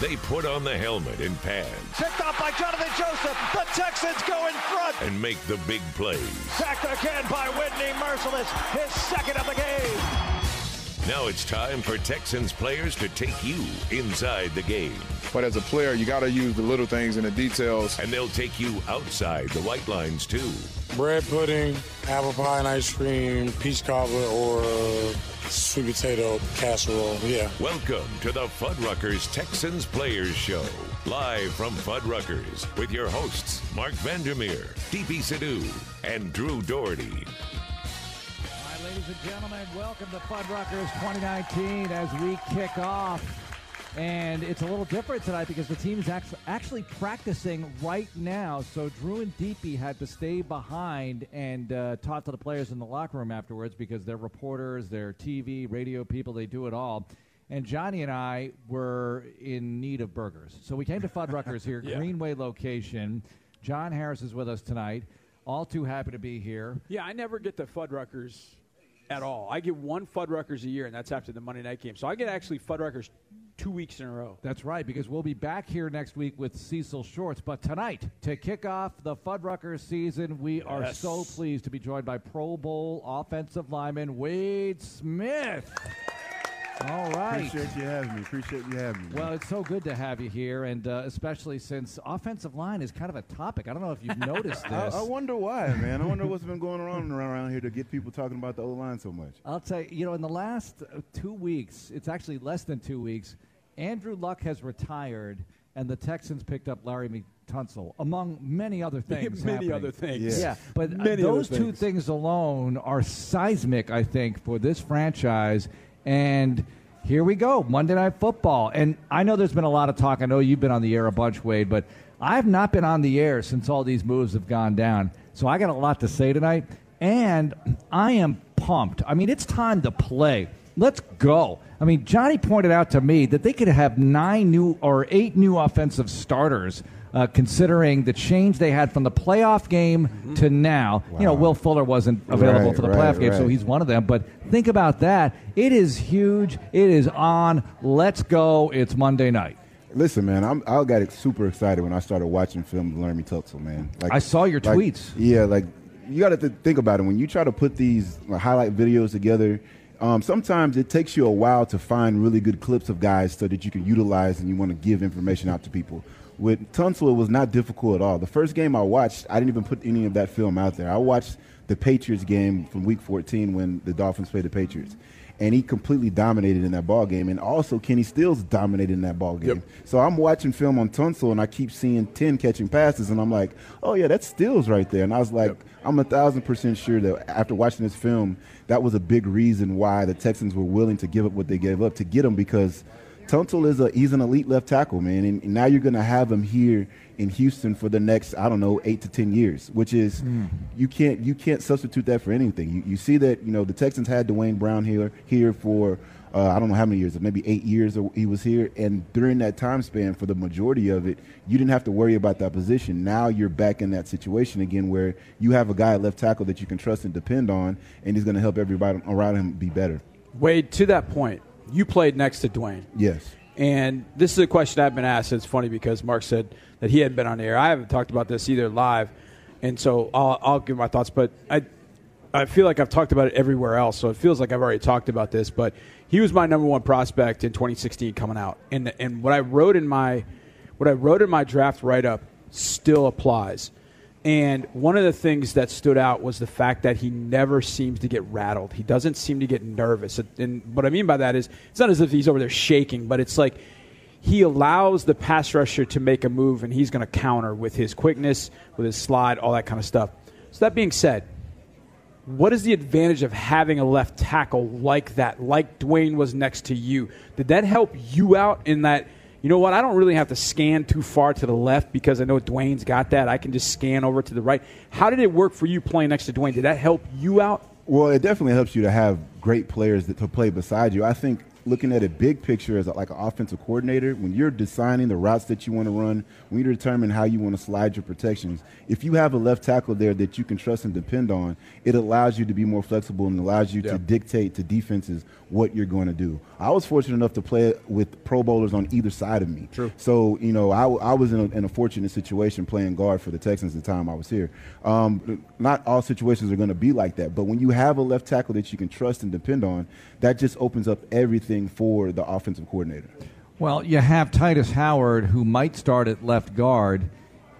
They put on the helmet and pads. Picked off by Johnathan Joseph. The Texans go in front. And make the big plays. Sacked again by Whitney Mercilus. His second of the game. Now it's time for Texans players to take you inside the game. But as a player, you got to use the little things and the details. And they'll take you outside the white lines, too. Bread pudding, apple pie and ice cream, peach cobbler, or sweet potato casserole. Yeah. Welcome to the Fuddruckers Texans Players Show. Live from Fuddruckers with your hosts, Mark Vandermeer, Deepi Sidhu, and Drew Dougherty. Ladies and gentlemen. Welcome to Fuddruckers 2019 as we kick off. And it's a little different tonight because the team is actually practicing right now. So Drew and Deepi had to stay behind and uh, talk to the players in the locker room afterwards because they're reporters, they're TV, radio people, they do it all. And Johnny and I were in need of burgers. So we came to Fuddruckers here, yeah. Greenway location. John Harris is with us tonight. All too happy to be here. Yeah, I never get to Fuddruckers at all. I get one Fuddruckers a year, and that's after the Monday night game. So I get actually Fuddruckers two weeks in a row. That's right, because we'll be back here next week with Cecil Shorts. But tonight, to kick off the Fuddruckers season, we yes. are so pleased to be joined by Pro Bowl offensive lineman Wade Smith. All right. Appreciate you having me. Appreciate you having me. Well, it's so good to have you here, and uh, especially since offensive line is kind of a topic. I don't know if you've noticed this. I, I, wonder why, man. I wonder what's been going on around here to get people talking about the O line so much. I'll tell you, you know, in the last uh, two weeks, it's actually less than two weeks, Andrew Luck has retired, and the Texans picked up Larry Tunsil, among many other things. many happening. other things. Yeah, yeah but uh, those two things. things alone are seismic, I think, for this franchise. And here we go, Monday Night Football. And I know there's been a lot of talk. I know you've been on the air a bunch, Wade, but I've not been on the air since all these moves have gone down. So I got a lot to say tonight. And I am pumped. I mean, it's time to play. Let's go. I mean, Johnny pointed out to me that they could have nine new or eight new offensive starters. Uh, considering the change they had from the playoff game to now. Wow. You know, Will Fuller wasn't available right, for the right, playoff game, right. so he's one of them. But think about that. It is huge. It is on. Let's go. It's Monday night. Listen, man, I'm, I got super excited when I started watching film of Laremy Tunsil, man. Like, I saw your like, tweets. Yeah, like you got to think about it. When you try to put these like, highlight videos together, um, sometimes it takes you a while to find really good clips of guys so that you can utilize and you want to give information out to people. With Tunsil, it was not difficult at all. The first game I watched, I didn't even put any of that film out there. I watched the Patriots game from Week 14 when the Dolphins played the Patriots and he completely dominated in that ball game. And also, Kenny Stills dominated in that ball game. Yep. So I'm watching film on Tunsil, and I keep seeing 10 catching passes, and I'm like, oh, yeah, that's Stills right there. And I was like, yep. I'm a thousand percent sure that after watching this film, that was a big reason why the Texans were willing to give up what they gave up to get him because – Tunsil is a he's an elite left tackle, man, and, and now you're going to have him here in Houston for the next I don't know eight to ten years, which is mm. you can't you can't substitute that for anything. You, you see that you know the Texans had Duane Brown here here for uh, I don't know how many years, maybe eight years he was here, and during that time span, for the majority of it, you didn't have to worry about that position. Now you're back in that situation again, where you have a guy at left tackle that you can trust and depend on, and he's going to help everybody around him be better. Wade, to that point, you played next to Duane. Yes. And this is a question I've been asked. It's funny because Mark said that he hadn't been on the air. I haven't talked about this either live, and so I'll, I'll give my thoughts. But I, I feel like I've talked about it everywhere else, so it feels like I've already talked about this. But he was my number one prospect in 2016 coming out, and and what I wrote in my, what I wrote in my draft write up still applies. And one of the things that stood out was the fact that he never seems to get rattled. He doesn't seem to get nervous. And what I mean by that is, it's not as if he's over there shaking, but it's like he allows the pass rusher to make a move and he's going to counter with his quickness, with his slide, all that kind of stuff. So, that being said, what is the advantage of having a left tackle like that, like Duane was next to you? Did that help you out in that? You know what? I don't really have to scan too far to the left because I know Duane's got that. I can just scan over to the right. How did it work for you playing next to Duane? Did that help you out? Well, it definitely helps you to have great players that to play beside you. I think looking at a big picture as a, like an offensive coordinator, when you're designing the routes that you want to run, when you determine how you want to slide your protections, if you have a left tackle there that you can trust and depend on, it allows you to be more flexible and allows you Yeah. to dictate to defenses what you're going to do. I was fortunate enough to play with Pro Bowlers on either side of me. True. So, you know, I, I was in a, in a fortunate situation playing guard for the Texans at the time I was here. Um, not all situations are going to be like that, but when you have a left tackle that you can trust and depend on, that just opens up everything for the offensive coordinator. Well, you have Tytus Howard, who might start at left guard,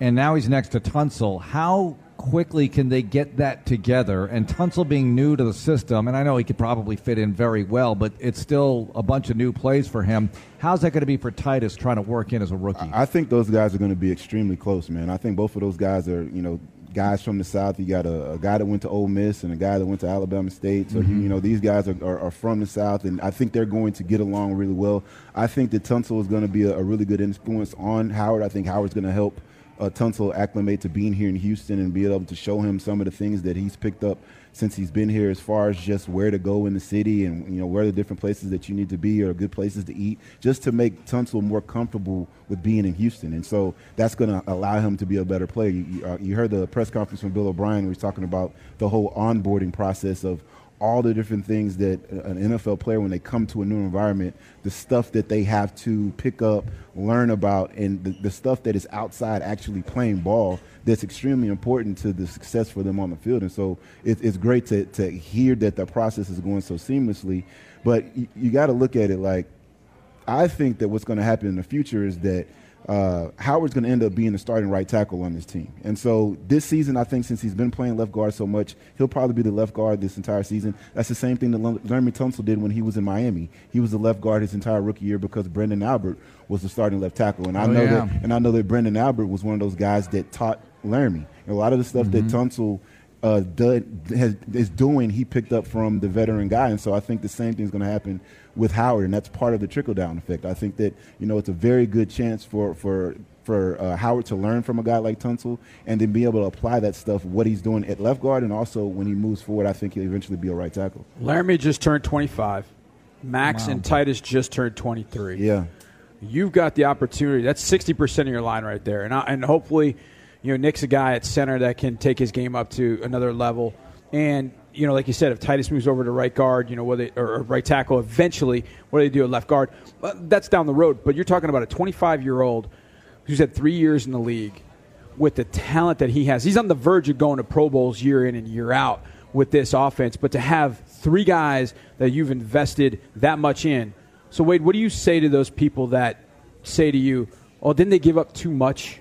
and now he's next to Tunsil. How quickly can they get that together? And Tunsil being new to the system, and I know he could probably fit in very well, but it's still a bunch of new plays for him. How's that going to be for Tytus trying to work in as a rookie? I think those guys are going to be extremely close, man. I think both of those guys are, you know, guys from the South. You got a, a guy that went to Ole Miss and a guy that went to Alabama State. So, you, you know, these guys are, are, are from the South, and I think they're going to get along really well. I think that Tunsil is going to be a, a really good influence on Howard. I think Howard's going to help uh, Tunsil acclimate to being here in Houston and be able to show him some of the things that he's picked up since he's been here as far as just where to go in the city and you know where the different places that you need to be or good places to eat just to make Tunsil more comfortable with being in Houston. And so that's going to allow him to be a better player. You, uh, you heard the press conference from Bill O'Brien where he's talking about the whole onboarding process of all the different things that an NFL player, when they come to a new environment, the stuff that they have to pick up, learn about, and the, the stuff that is outside actually playing ball that's extremely important to the success for them on the field. And so it, it's great to, to hear that the process is going so seamlessly. But you, you got to look at it like I think that what's going to happen in the future is that uh, Howard's going to end up being the starting right tackle on this team. And so this season, I think since he's been playing left guard so much, he'll probably be the left guard this entire season. That's the same thing that Laremy Tunsil did when he was in Miami. He was the left guard his entire rookie year because Branden Albert was the starting left tackle. And I Oh, know yeah. that and I know that Branden Albert was one of those guys that taught Laremy. And a lot of the stuff that Tunsil uh, did, has, is doing, he picked up from the veteran guy. And so I think the same thing is going to happen with Howard, and that's part of the trickle down effect. I think that you know it's a very good chance for for for uh, Howard to learn from a guy like Tunsil and then be able to apply that stuff, what he's doing at left guard, and also when he moves forward, I think he'll eventually be a right tackle. Laremy just turned 25. Max and Tytus just turned 23. Yeah. You've got the opportunity. That's 60% of your line right there. And, I, and hopefully, you know, Nick's a guy at center that can take his game up to another level. And, you know, like you said, if Tytus moves over to right guard, you know, or, or right tackle eventually, what do they do at left guard? That's down the road. But you're talking about a 25 year old who's had three years in the league with the talent that he has. He's on the verge of going to Pro Bowls year in and year out with this offense. But to have three guys that you've invested that much in. So, Wade, what do you say to those people that say to you, oh, didn't they give up too much?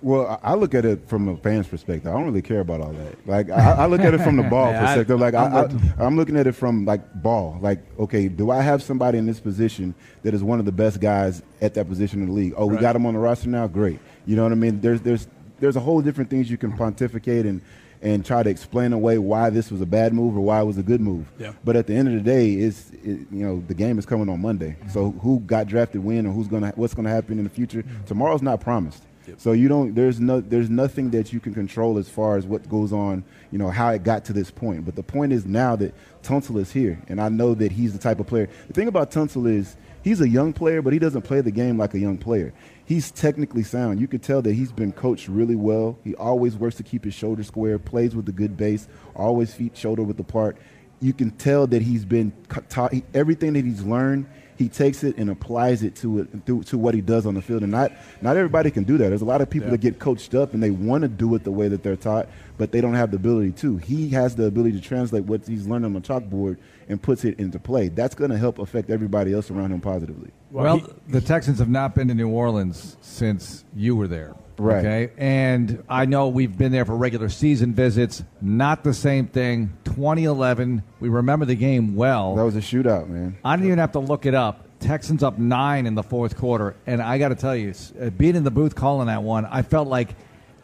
Well, I look at it from a fan's perspective. I don't really care about all that. Like I, I look at it from the ball Yeah, perspective. Like I'm I, I, I'm looking at it from like ball. Like okay, do I have somebody in this position that is one of the best guys at that position in the league? Oh, we Right. got him on the roster now. Great. You know what I mean? There's there's there's a whole different things you can pontificate and and try to explain away why this was a bad move or why it was a good move. Yeah. But at the end of the day, it's it, you know the game is coming on Monday. So who got drafted when or who's gonna what's gonna happen in the future? Tomorrow's not promised. So you don't there's no there's nothing that you can control as far as what goes on, you know, how it got to this point. But the point is now that Tunsil is here and I know that he's the type of player. The thing about Tunsil is he's a young player, but he doesn't play the game like a young player. He's technically sound. You could tell that he's been coached really well. He always works to keep his shoulder square, plays with a good base, always feet shoulder width apart. You can tell that he's been taught everything that he's learned. He takes it and applies it to it to, to what he does on the field, and not not everybody can do that. There's a lot of people that get coached up and they want to do it the way that they're taught, but they don't have the ability to. He has the ability to translate what he's learned on the chalkboard and puts it into play. That's going to help affect everybody else around him positively. Well, the Texans have not been to New Orleans since you were there. Right. Okay. And I know we've been there for regular season visits. Not the same thing. 2011. We remember the game well. That was a shootout, man. I didn't even have to look it up. Texans up nine in the fourth quarter, and I got to tell you, uh, being in the booth calling that one, I felt like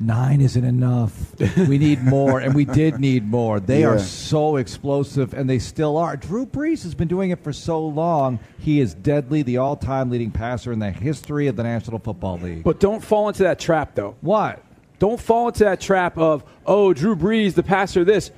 nine isn't enough. we need more, and we did need more. They are so explosive, and they still are. Drew Brees has been doing it for so long. He is deadly, the all-time leading passer in the history of the National Football League. But don't fall into that trap, though. what? Don't fall into that trap of, oh, Drew Brees, the passer, this.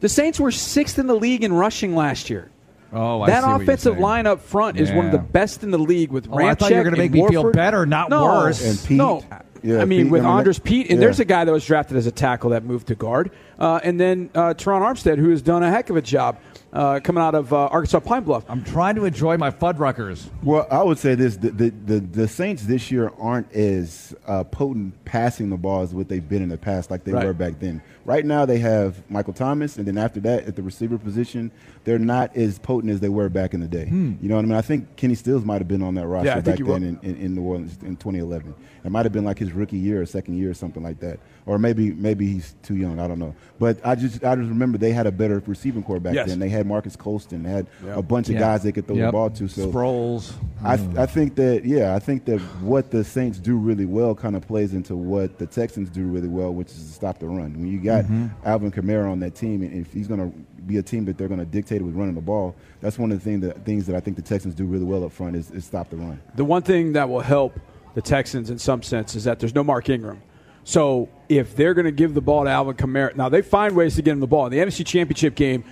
The Saints were sixth in the league in rushing last year. Oh, I that see what you're offensive line up front is one of the best in the league with Oh, I thought you were gonna make and me feel better, not no, worse. And Peat. No, Yeah, I mean Peat, with I mean, Andrus that- Peat, and yeah. there's a guy that was drafted as a tackle that moved to guard, uh, and then uh, Terron Armstead, who has done a heck of a job uh, coming out of uh, Arkansas Pine Bluff. I'm trying to enjoy my Fuddruckers. Well, I would say this: the the, the, the Saints this year aren't as uh, potent passing the ball as what they've been in the past, like they Right. were back then. Right now, they have Michael Thomas, and then after that, at the receiver position, they're not as potent as they were back in the day. You know what I mean? I think Kenny Stills might have been on that roster Hmm. Yeah, back then in, in, in New Orleans in 2011. It might have been like his rookie year or second year or something like that, or maybe maybe he's too young. I don't know. But I just I just remember they had a better receiving corps back Yes. then. They had Marques Colston, they had Yep. a bunch of Yeah. guys they could throw Yep. the ball to. So Sproles. I, I think that yeah, I think that what the Saints do really well kind of plays into what the Texans do really well, which is to stop the run. When you got Mm-hmm. Alvin Kamara on that team, and if he's going to be a team that they're going to dictate with running the ball, that's one of the thing that, things that I think the Texans do really well up front is, is stop the run. The one thing that will help the Texans in some sense is that there's no Mark Ingram. So if they're going to give the ball to Alvin Kamara, now they find ways to get him the ball. In the NFC Championship game,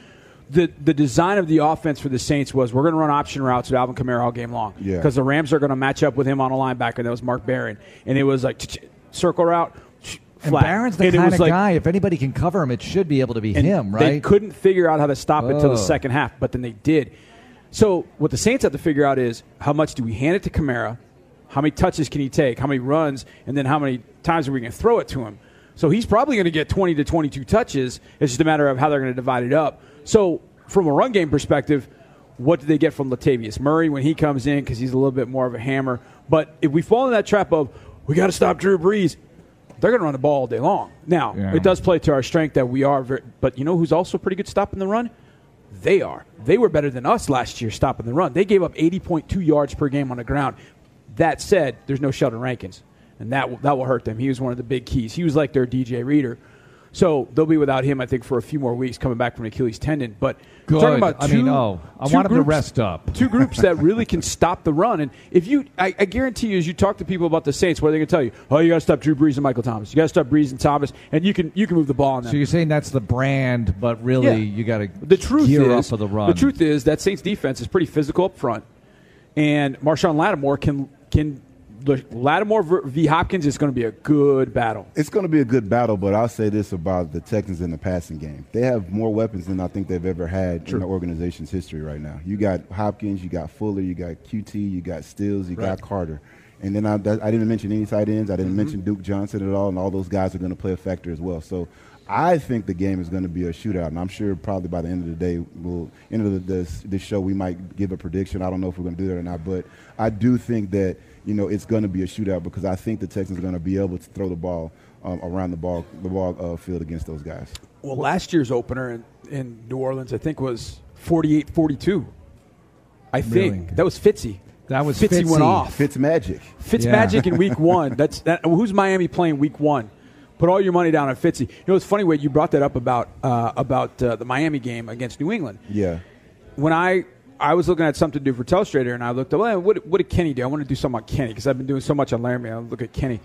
the, the design of the offense for the Saints was we're going to run option routes with Alvin Kamara all game long Yeah. because the Rams are going to match up with him on a linebacker. That was Mark Barron, and it was like circle route. And Flat. Barron's the And kind of like- guy. If anybody can cover him, it should be able to be him, They right? couldn't figure out how to stop it until Oh. the second half, but then they did. So what the Saints have to figure out is how much do we hand it to Kamara? How many touches can he take? How many runs? And then how many times are we going to throw it to him? So he's probably going to get 20 to 22 touches. It's just a matter of how they're going to divide it up. So from a run game perspective, what do they get from Latavius Murray when he comes in because he's a little bit more of a hammer? But if we fall in that trap of we got to stop Drew Brees, they're going to run the ball all day long. Now Yeah. it does play to our strength that we are, very, but you know who's also pretty good stopping the run? They are. They were better than us last year stopping the run. They gave up 80.2 yards per game on the ground. That said, there's no Sheldon Rankins, and that will, that will hurt them. He was one of the big keys. He was like their DJ Reader. So they'll be without him, I think, for a few more weeks coming back from Achilles tendon. But Good. talking about I two, mean, oh, I want him to groups- rest up. Two groups that really can stop the run. And if you, I, I guarantee you, as you talk to people about the Saints, what are they going to tell you? Oh, you got to stop Drew Brees and Michael Thomas. You got to stop Brees and Thomas, and you can you can move the ball on them. So you're saying that's the brand, but really Yeah. you got to The truth gear is, up for the run. The truth is that Saints defense is pretty physical up front, and Marshon Lattimore can can Lattimore v. Hopkins is going to be a good battle. It's going to be a good battle, but I'll say this about the Texans in the passing game. They have more weapons than I think they've ever had in the organization's history right now. You got Hopkins, you got Fuller, you got Coutee, you got Stills, you got Carter. And then I, I didn't mention any tight ends. I didn't mm-hmm. mention Duke Johnson at all, and all those guys are going to play a factor as well. So I think the game is going to be a shootout, and I'm sure probably by the end of the day, we'll end of the, this, this show, we might give a prediction. I don't know if we're going to do that or not, but I do think that you know it's going to be a shootout because I think the Texans are going to be able to throw the ball um, around the ball the ball uh, field against those guys. Well, last year's opener in, in New Orleans, I think, was 48-42. I think Really? that was Fitzy. That was Fitzy, Fitzy. went off. Fitz magic. Fitz Yeah. Magic in Week One. That's that. Who's Miami playing Week One? Put all your money down on Fitzy. You know, it's funny Wade, you brought that up about uh, about uh, the Miami game against New England. Yeah. when I I was looking at something to do for Telestrator, and I looked up, well, what, what did Kenny do? I want to do something on Kenny because I've been doing so much on Laremy. I look at Kenny.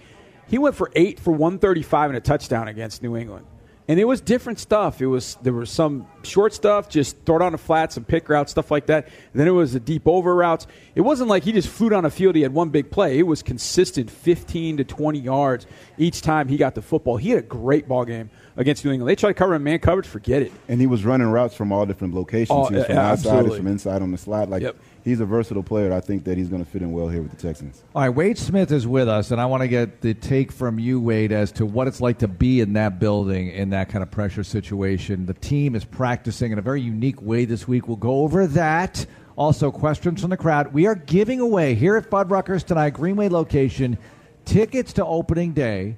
He went for eight for 135 and a touchdown against New England. And it was different stuff. It was there was some short stuff, just throw it on the flat, some pick routes, stuff like that. And then it was the deep over routes. It wasn't like he just flew down a field. He had one big play. It was consistent, 15 to 20 yards each time he got the football. He had a great ball game against New England. They tried to cover him man coverage, forget it. And he was running routes from all different locations. Oh, he was uh, from yeah, outside, absolutely. he's from inside on the slide. Like Yep. He's a versatile player. I think that he's going to fit in well here with the Texans. All right, Wade Smith is with us, and I want to get the take from you, Wade, as to what it's like to be in that building in that kind of pressure situation. The team is practicing in a very unique way this week. We'll go over that. Also, questions from the crowd. We are giving away here at Fuddruckers tonight, Greenway location, tickets to opening day.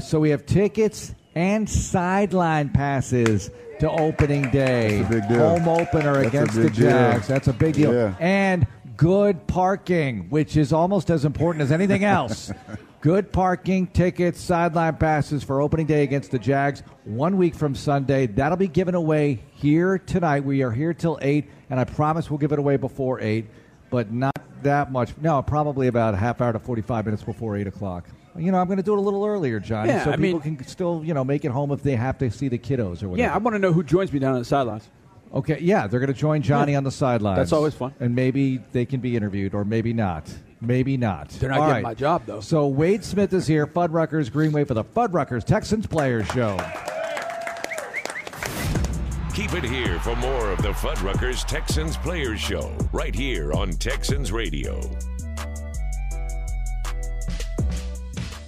So we have tickets and sideline passes to opening day. That's a big deal. Home opener That's against the big deal. Jags. That's a big deal. Yeah. And good parking, which is almost as important as anything else. good parking, tickets, sideline passes for opening day against the Jags one week from Sunday. That'll be given away here tonight. We are here till 8, and I promise we'll give it away before 8, but not that much. No, probably about a half hour to 45 minutes before 8 o'clock. You know, I'm going to do it a little earlier, Johnny, Yeah, so I people mean- can still, you know, make it home if they have to see the kiddos or whatever. Yeah, I want to know who joins me down on the sidelines. Okay, yeah, they're going to join Johnny on the sidelines. That's always fun. And maybe they can be interviewed, or maybe not. Maybe not. They're not All getting my job, though. So Wade Smith is here, Fuddruckers Greenway for the Fuddruckers Texans Players Show. Keep it here for more of the Fuddruckers Texans Players Show, right here on Texans Radio.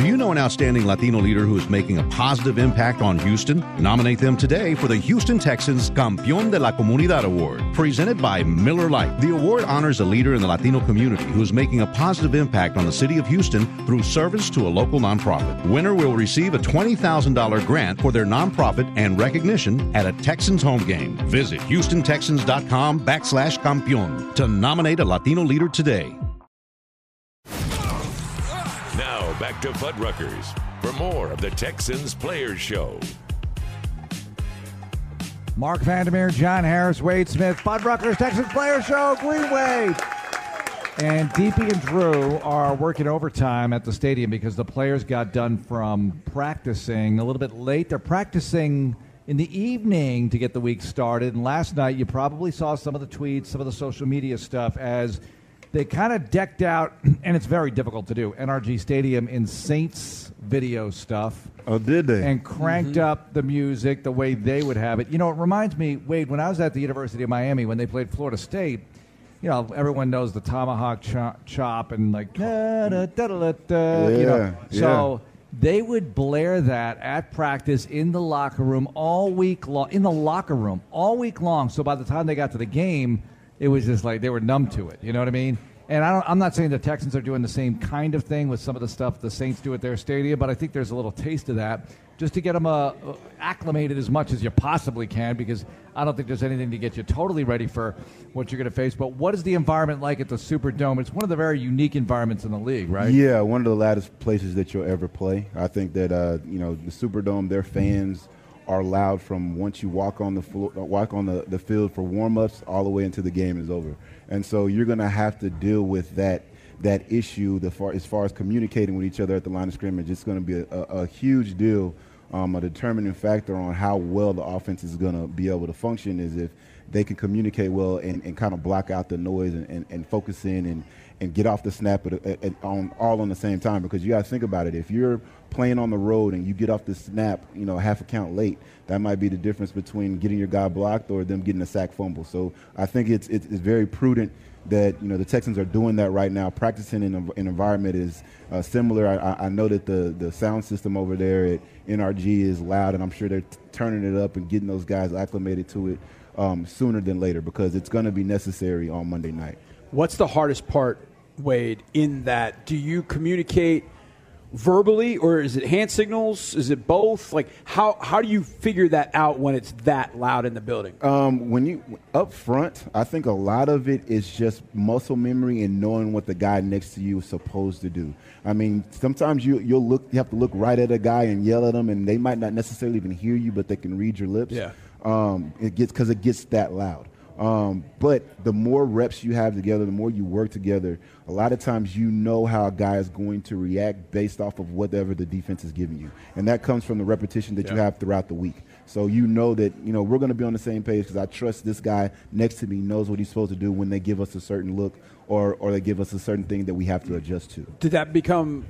Do you know an outstanding Latino leader who is making a positive impact on Houston? Nominate them today for the Houston Texans Campeón de la Comunidad Award, presented by Miller Lite. The award honors a leader in the Latino community who is making a positive impact on the city of Houston through service to a local nonprofit. Winner will receive a $20,000 grant for their nonprofit and recognition at a Texans home game. Visit HoustonTexans.com backslash campeón to nominate a Latino leader today. Back to Fuddruckers for more of the Texans Players Show. Mark Vandermeer, John Harris, Wade Smith, Fuddruckers Texans Players Show, Greenway. And DP and Drew are working overtime at the stadium because the players got done from practicing a little bit late. They're practicing in the evening to get the week started. And last night, you probably saw some of the tweets, some of the social media stuff as they kind of decked out, and it's very difficult to do, NRG Stadium in Saints video stuff. Oh, did they? And cranked mm-hmm. up the music the way they would have it. You know, it reminds me, Wade, when I was at the University of Miami when they played Florida State, you know, everyone knows the tomahawk chop, chop and like, da, da, da, da, da, you know. Yeah, So they would blare that at practice in the locker room all week long, in the locker room all week long. So by the time they got to the game, it was just like they were numb to it. You know what I mean? And I I'm not saying the Texans are doing the same kind of thing with some of the stuff the Saints do at their stadium, but I think there's a little taste of that just to get them uh, acclimated as much as you possibly can because I don't think there's anything to get you totally ready for what you're going to face. But what is the environment like at the Superdome? It's one of the very unique environments in the league, right? Yeah, one of the loudest places that you'll ever play. I think that uh, you know the Superdome, their fans are loud from once you walk on the floor, walk on the, the field for warm-ups all the way until the game is over. And so you're going to have to deal with that that issue the far, as far as communicating with each other at the line of scrimmage. It's going to be a, a, a huge deal. Um, a determining factor on how well the offense is going to be able to function is if they can communicate well and, and kind of block out the noise and, and, and focus in and, and get off the snap at, at, at on, all on the same time. Because you got to think about it. If you're playing on the road and you get off the snap, you know, half a count late, that might be the difference between getting your guy blocked or them getting a sack fumble. So I think it's, it's, very prudent that you know the Texans are doing that right now. Practicing in an environment is uh, similar. I, I, know that the the sound system over there at NRG is loud, and I'm sure they're t- turning it up and getting those guys acclimated to it um, sooner than later because it's going to be necessary on Monday night. What's the hardest part, Wade, in that? Do you communicate verbally or is it hand signals? Is it both? Like how how do you figure that out when it's that loud in the building? Um, when you up front, I think a lot of it is just muscle memory and knowing what the guy next to you is supposed to do. I mean, sometimes you you'll look you have to look right at a guy and yell at them, and they might not necessarily even hear you, but they can read your lips. Yeah. Um, it gets because it gets that loud. Um, but the more reps you have together, the more you work together, a lot of times you know how a guy is going to react based off of whatever the defense is giving you. And that comes from the repetition that you have throughout the week. So you know that, you know, we're going to be on the same page because I trust this guy next to me knows what he's supposed to do when they give us a certain look or, or they give us a certain thing that we have to adjust to. Did that become?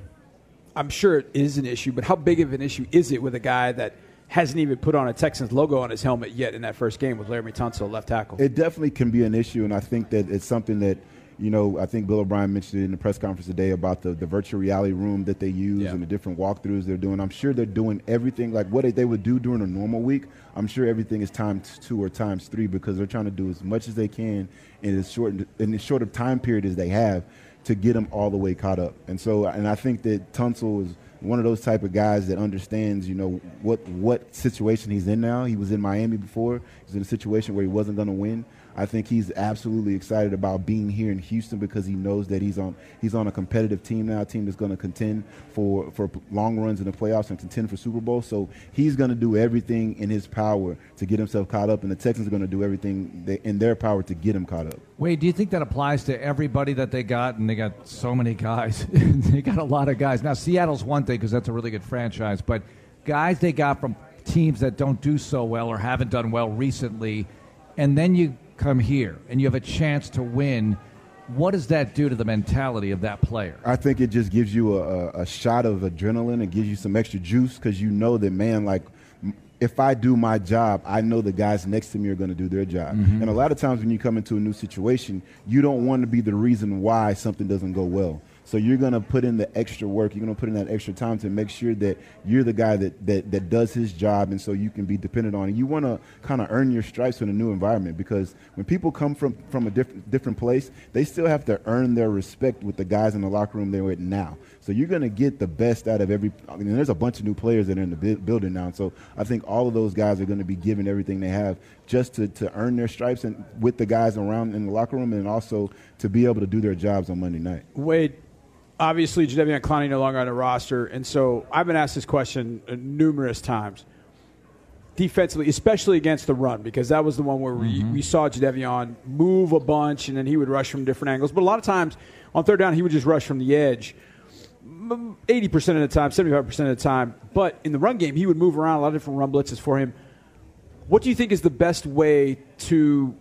I'm sure it is an issue, but how big of an issue is it with a guy that hasn't even put on a Texans logo on his helmet yet in that first game with Laremy Tunsil, left tackle? It definitely can be an issue, and I think that it's something that, you know, I think Bill O'Brien mentioned it in the press conference today about the, the virtual reality room that they use Yeah. and the different walkthroughs they're doing. I'm sure they're doing everything like what they would do during a normal week. I'm sure everything is times two or times three because they're trying to do as much as they can in as short in as short of time period as they have to get them all the way caught up. And so, and I think that Tunsil is one of those type of guys that understands, you know, what what situation he's in now. He was in Miami before. He's in a situation where he wasn't going to win. I think he's absolutely excited about being here in Houston because he knows that he's on he's on a competitive team now, a team that's going to contend for for long runs in the playoffs and contend for Super Bowl. So he's going to do everything in his power to get himself caught up, and the Texans are going to do everything in their power to get him caught up. Wait, do you think that applies to everybody that they got? And they got so many guys. they got a lot of guys. Now Seattle's one thing because that's a really good franchise, but guys they got from teams that don't do so well or haven't done well recently, and then you come here and you have a chance to win, what does that do to the mentality of that player? I think it just gives you a, a shot of adrenaline. and gives you some extra juice because you know that, man, like, if I do my job, I know the guys next to me are going to do their job. Mm-hmm. And a lot of times when you come into a new situation, you don't want to be the reason why something doesn't go well. So you're going to put in the extra work. You're going to put in that extra time to make sure that you're the guy that, that, that does his job and so you can be dependent on. And you want to kind of earn your stripes in a new environment because when people come from, from a diff- different place, they still have to earn their respect with the guys in the locker room they're with now. So you're going to get the best out of every. I mean, there's a bunch of new players that are in the bu- building now. So I think all of those guys are going to be giving everything they have just to, to earn their stripes and with the guys around in the locker room and also to be able to do their jobs on Monday night. Wade, obviously Jadeveon Clowney no longer on the roster, and so I've been asked this question uh, numerous times. Defensively, especially against the run, because that was the one where we, mm-hmm. we saw Jadeveon move a bunch, and then he would rush from different angles. But a lot of times on third down, he would just rush from the edge. 80% of the time, 75% of the time. But in the run game, he would move around a lot of different run blitzes for him. What do you think is the best way to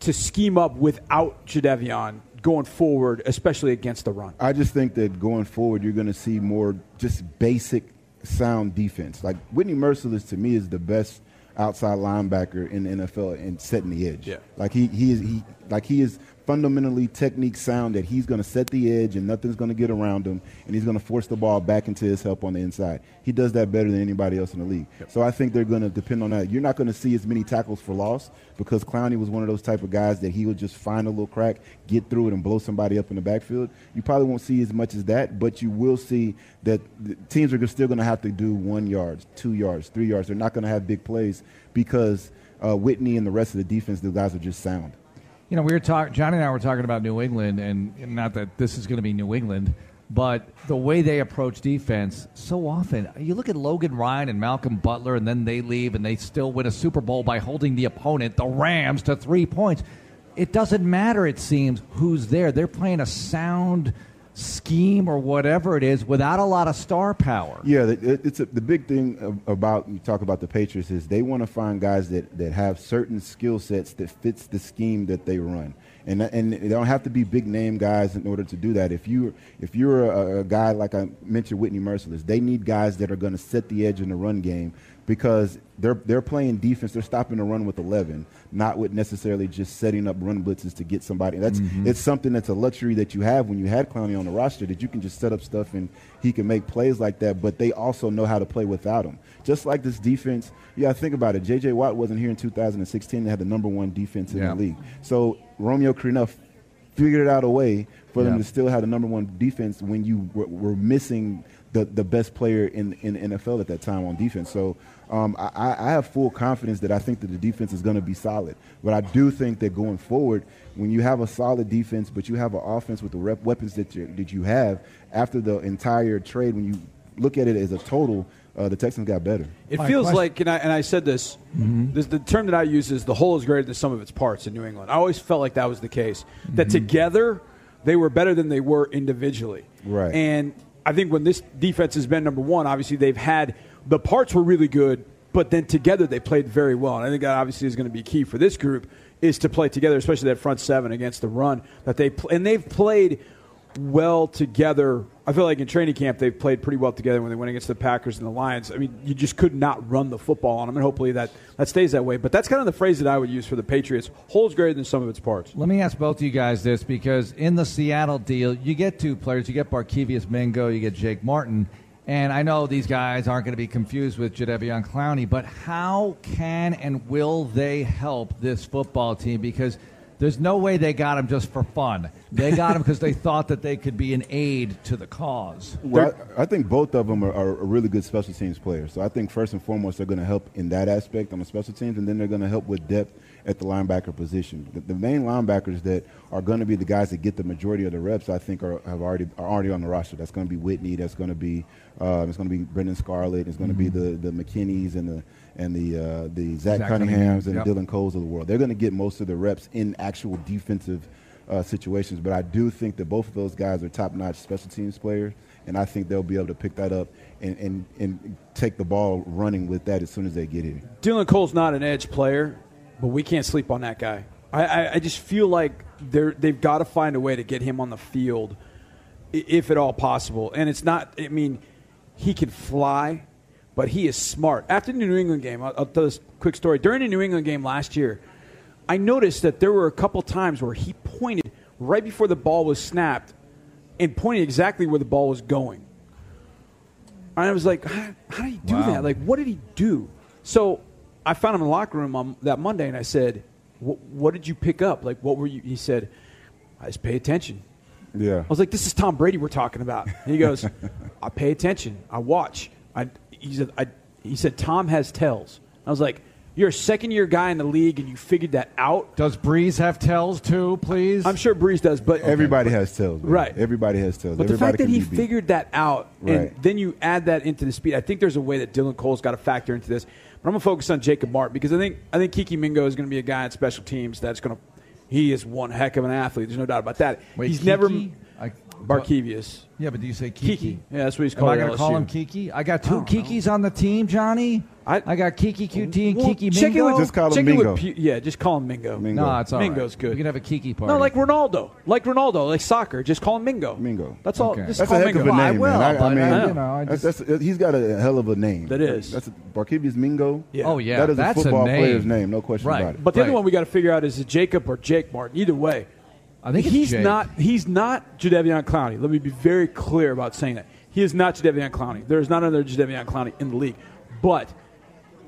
to scheme up without Jadeveon going forward, especially against the run? I just think that going forward, you're going to see more just basic sound defense. Like Whitney Mercilus to me is the best outside linebacker in the NFL and setting the edge. Yeah. Like he he is he like he is fundamentally technique sound that he's going to set the edge and nothing's going to get around him, and he's going to force the ball back into his help on the inside. He does that better than anybody else in the league. Yep. So I think they're going to depend on that. You're not going to see as many tackles for loss because Clowney was one of those type of guys that he would just find a little crack, get through it, and blow somebody up in the backfield. You probably won't see as much as that, but you will see that teams are still going to have to do one yards, two yards, three yards. They're not going to have big plays because uh, Whitney and the rest of the defense, the guys are just sound. You know, we were talking. Johnny and I were talking about New England, and not that this is going to be New England, but the way they approach defense. So often, you look at Logan Ryan and Malcolm Butler, and then they leave, and they still win a Super Bowl by holding the opponent, the Rams, to three points. It doesn't matter. It seems who's there. They're playing a sound scheme or whatever it is without a lot of star power. Yeah, it's a, the big thing about you talk about the Patriots is they want to find guys that, that have certain skill sets that fits the scheme that they run. And, and they don't have to be big name guys in order to do that. If you if you're a, a guy like I mentioned Whitney Mercilus, they need guys that are going to set the edge in the run game because they're they're playing defense. They're stopping the run with 11, not with necessarily just setting up run blitzes to get somebody. That's mm-hmm. it's something that's a luxury that you have when you had Clowney on the roster that you can just set up stuff and he can make plays like that. But they also know how to play without him. Just like this defense, yeah, think about it. J.J. Watt wasn't here in 2016. They had the number one defense in yeah. the league. So Romeo Crennel figured out a way for yeah. them to still have the number one defense when you were, were missing the, the best player in, in the NFL at that time on defense. So um, I, I, have full confidence that I think that the defense is going to be solid. But I do think that going forward, when you have a solid defense, but you have an offense with the rep- weapons that you, that you have after the entire trade, when you look at it as a total, uh, the Texans got better. It My feels question. like, and I, and I said this, mm-hmm. this, the term that I use is the whole is greater than some of its parts in New England. I always felt like that was the case. Mm-hmm. That together, they were better than they were individually. Right. And I think when this defense has been number one, obviously they've had the parts were really good, but then together they played very well. And I think that obviously is going to be key for this group is to play together, especially that front seven against the run that they pl- and they've played well together. I feel like in training camp they've played pretty well together when they went against the Packers and the Lions. I mean, you just could not run the football on them, and hopefully that, that stays that way. But that's kind of the phrase that I would use for the Patriots. Whole's greater than some of its parts. Let me ask both of you guys this because in the Seattle deal, you get two players. You get Barkevious Mingo, you get Jake Martin. And I know these guys aren't going to be confused with Jadeveon Clowney, but how can and will they help this football team? Because – There's no way they got him just for fun. They got him because they thought that they could be an aid to the cause. Well, I, I think both of them are, are really good special teams players. So I think first and foremost they're going to help in that aspect on the special teams, and then they're going to help with depth at the linebacker position. The, the main linebackers that are going to be the guys that get the majority of the reps, I think, are have already are already on the roster. That's going to be Whitney. That's going to be uh, it's going to be Brennan Scarlett. It's going to Mm-hmm. be the the McKinneys and the and the uh, the Zach, Zach Cunninghams Cunningham, and yep. the Dylan Coles of the world. They're going to get most of the reps in actual defensive uh, situations. But I do think that both of those guys are top-notch special teams players, and I think they'll be able to pick that up and, and, and take the ball running with that as soon as they get here. Dylan Cole's not an edge player, but we can't sleep on that guy. I, I, I just feel like they're, they've got to find a way to get him on the field, if at all possible. And it's not, I mean, he can fly, but he is smart. After the New England game, I'll, I'll tell this quick story. During the New England game last year, I noticed that there were a couple times where he pointed right before the ball was snapped and pointed exactly where the ball was going. And I was like, how, how did he do Wow. that? Like, what did he do? So I found him in the locker room on that Monday, and I said, "What did you pick up? Like, what were you?" He said, "I just pay attention." Yeah. I was like, "This is Tom Brady we're talking about." And he goes, "I pay attention. I watch." I, he said, I, "He said Tom has tells." I was like, "You're a second year guy in the league, and you figured that out." Does Brees have tells too, please? I'm sure Brees does, but Everybody has tails. man. Right. Everybody has tails. But the fact that he beat. figured that out, and Right. then you add that into the speed, I think there's a way that Dylan Cole's got to factor into this. But I'm gonna focus on Jacob Martin because I think I think Keke Mingo is going to be a guy at special teams that's going to. He is one heck of an athlete. There's no doubt about that. Wait, he's never Keke? I- Barkevious. Yeah, but do you say Keke? Keke. Yeah, that's what he's Am called. I at going to call him Keke? I got two don't know. Kekes on the team, Johnny. I- I, got Keke Coutee and Well, Keke check it Mingo. with, Just call him check it with Mingo. Yeah, just call him Mingo. Mingo. no, it's all right. Mingo's good. We can have a Keke party. No, like Ronaldo, like Ronaldo, like soccer. Just call him Mingo. Mingo. That's all. Okay. Just That's call a him heck of Mingo. a Well, I name, will, man. I, I but, mean, uh, you know, I that's, just- that's, he's got a hell of a name. That is. That's Barkevious Mingo. Yeah. Oh yeah, that is that's a football name. player's name, no question Right. about it. But the other one we got to figure out is Jacob or Jake Martin. Either way, I think he's Jake. not. He's not Jadeveon Clowney. Let me be very clear about saying that he is not Jadeveon Clowney. There is not another Jadeveon Clowney in the league, but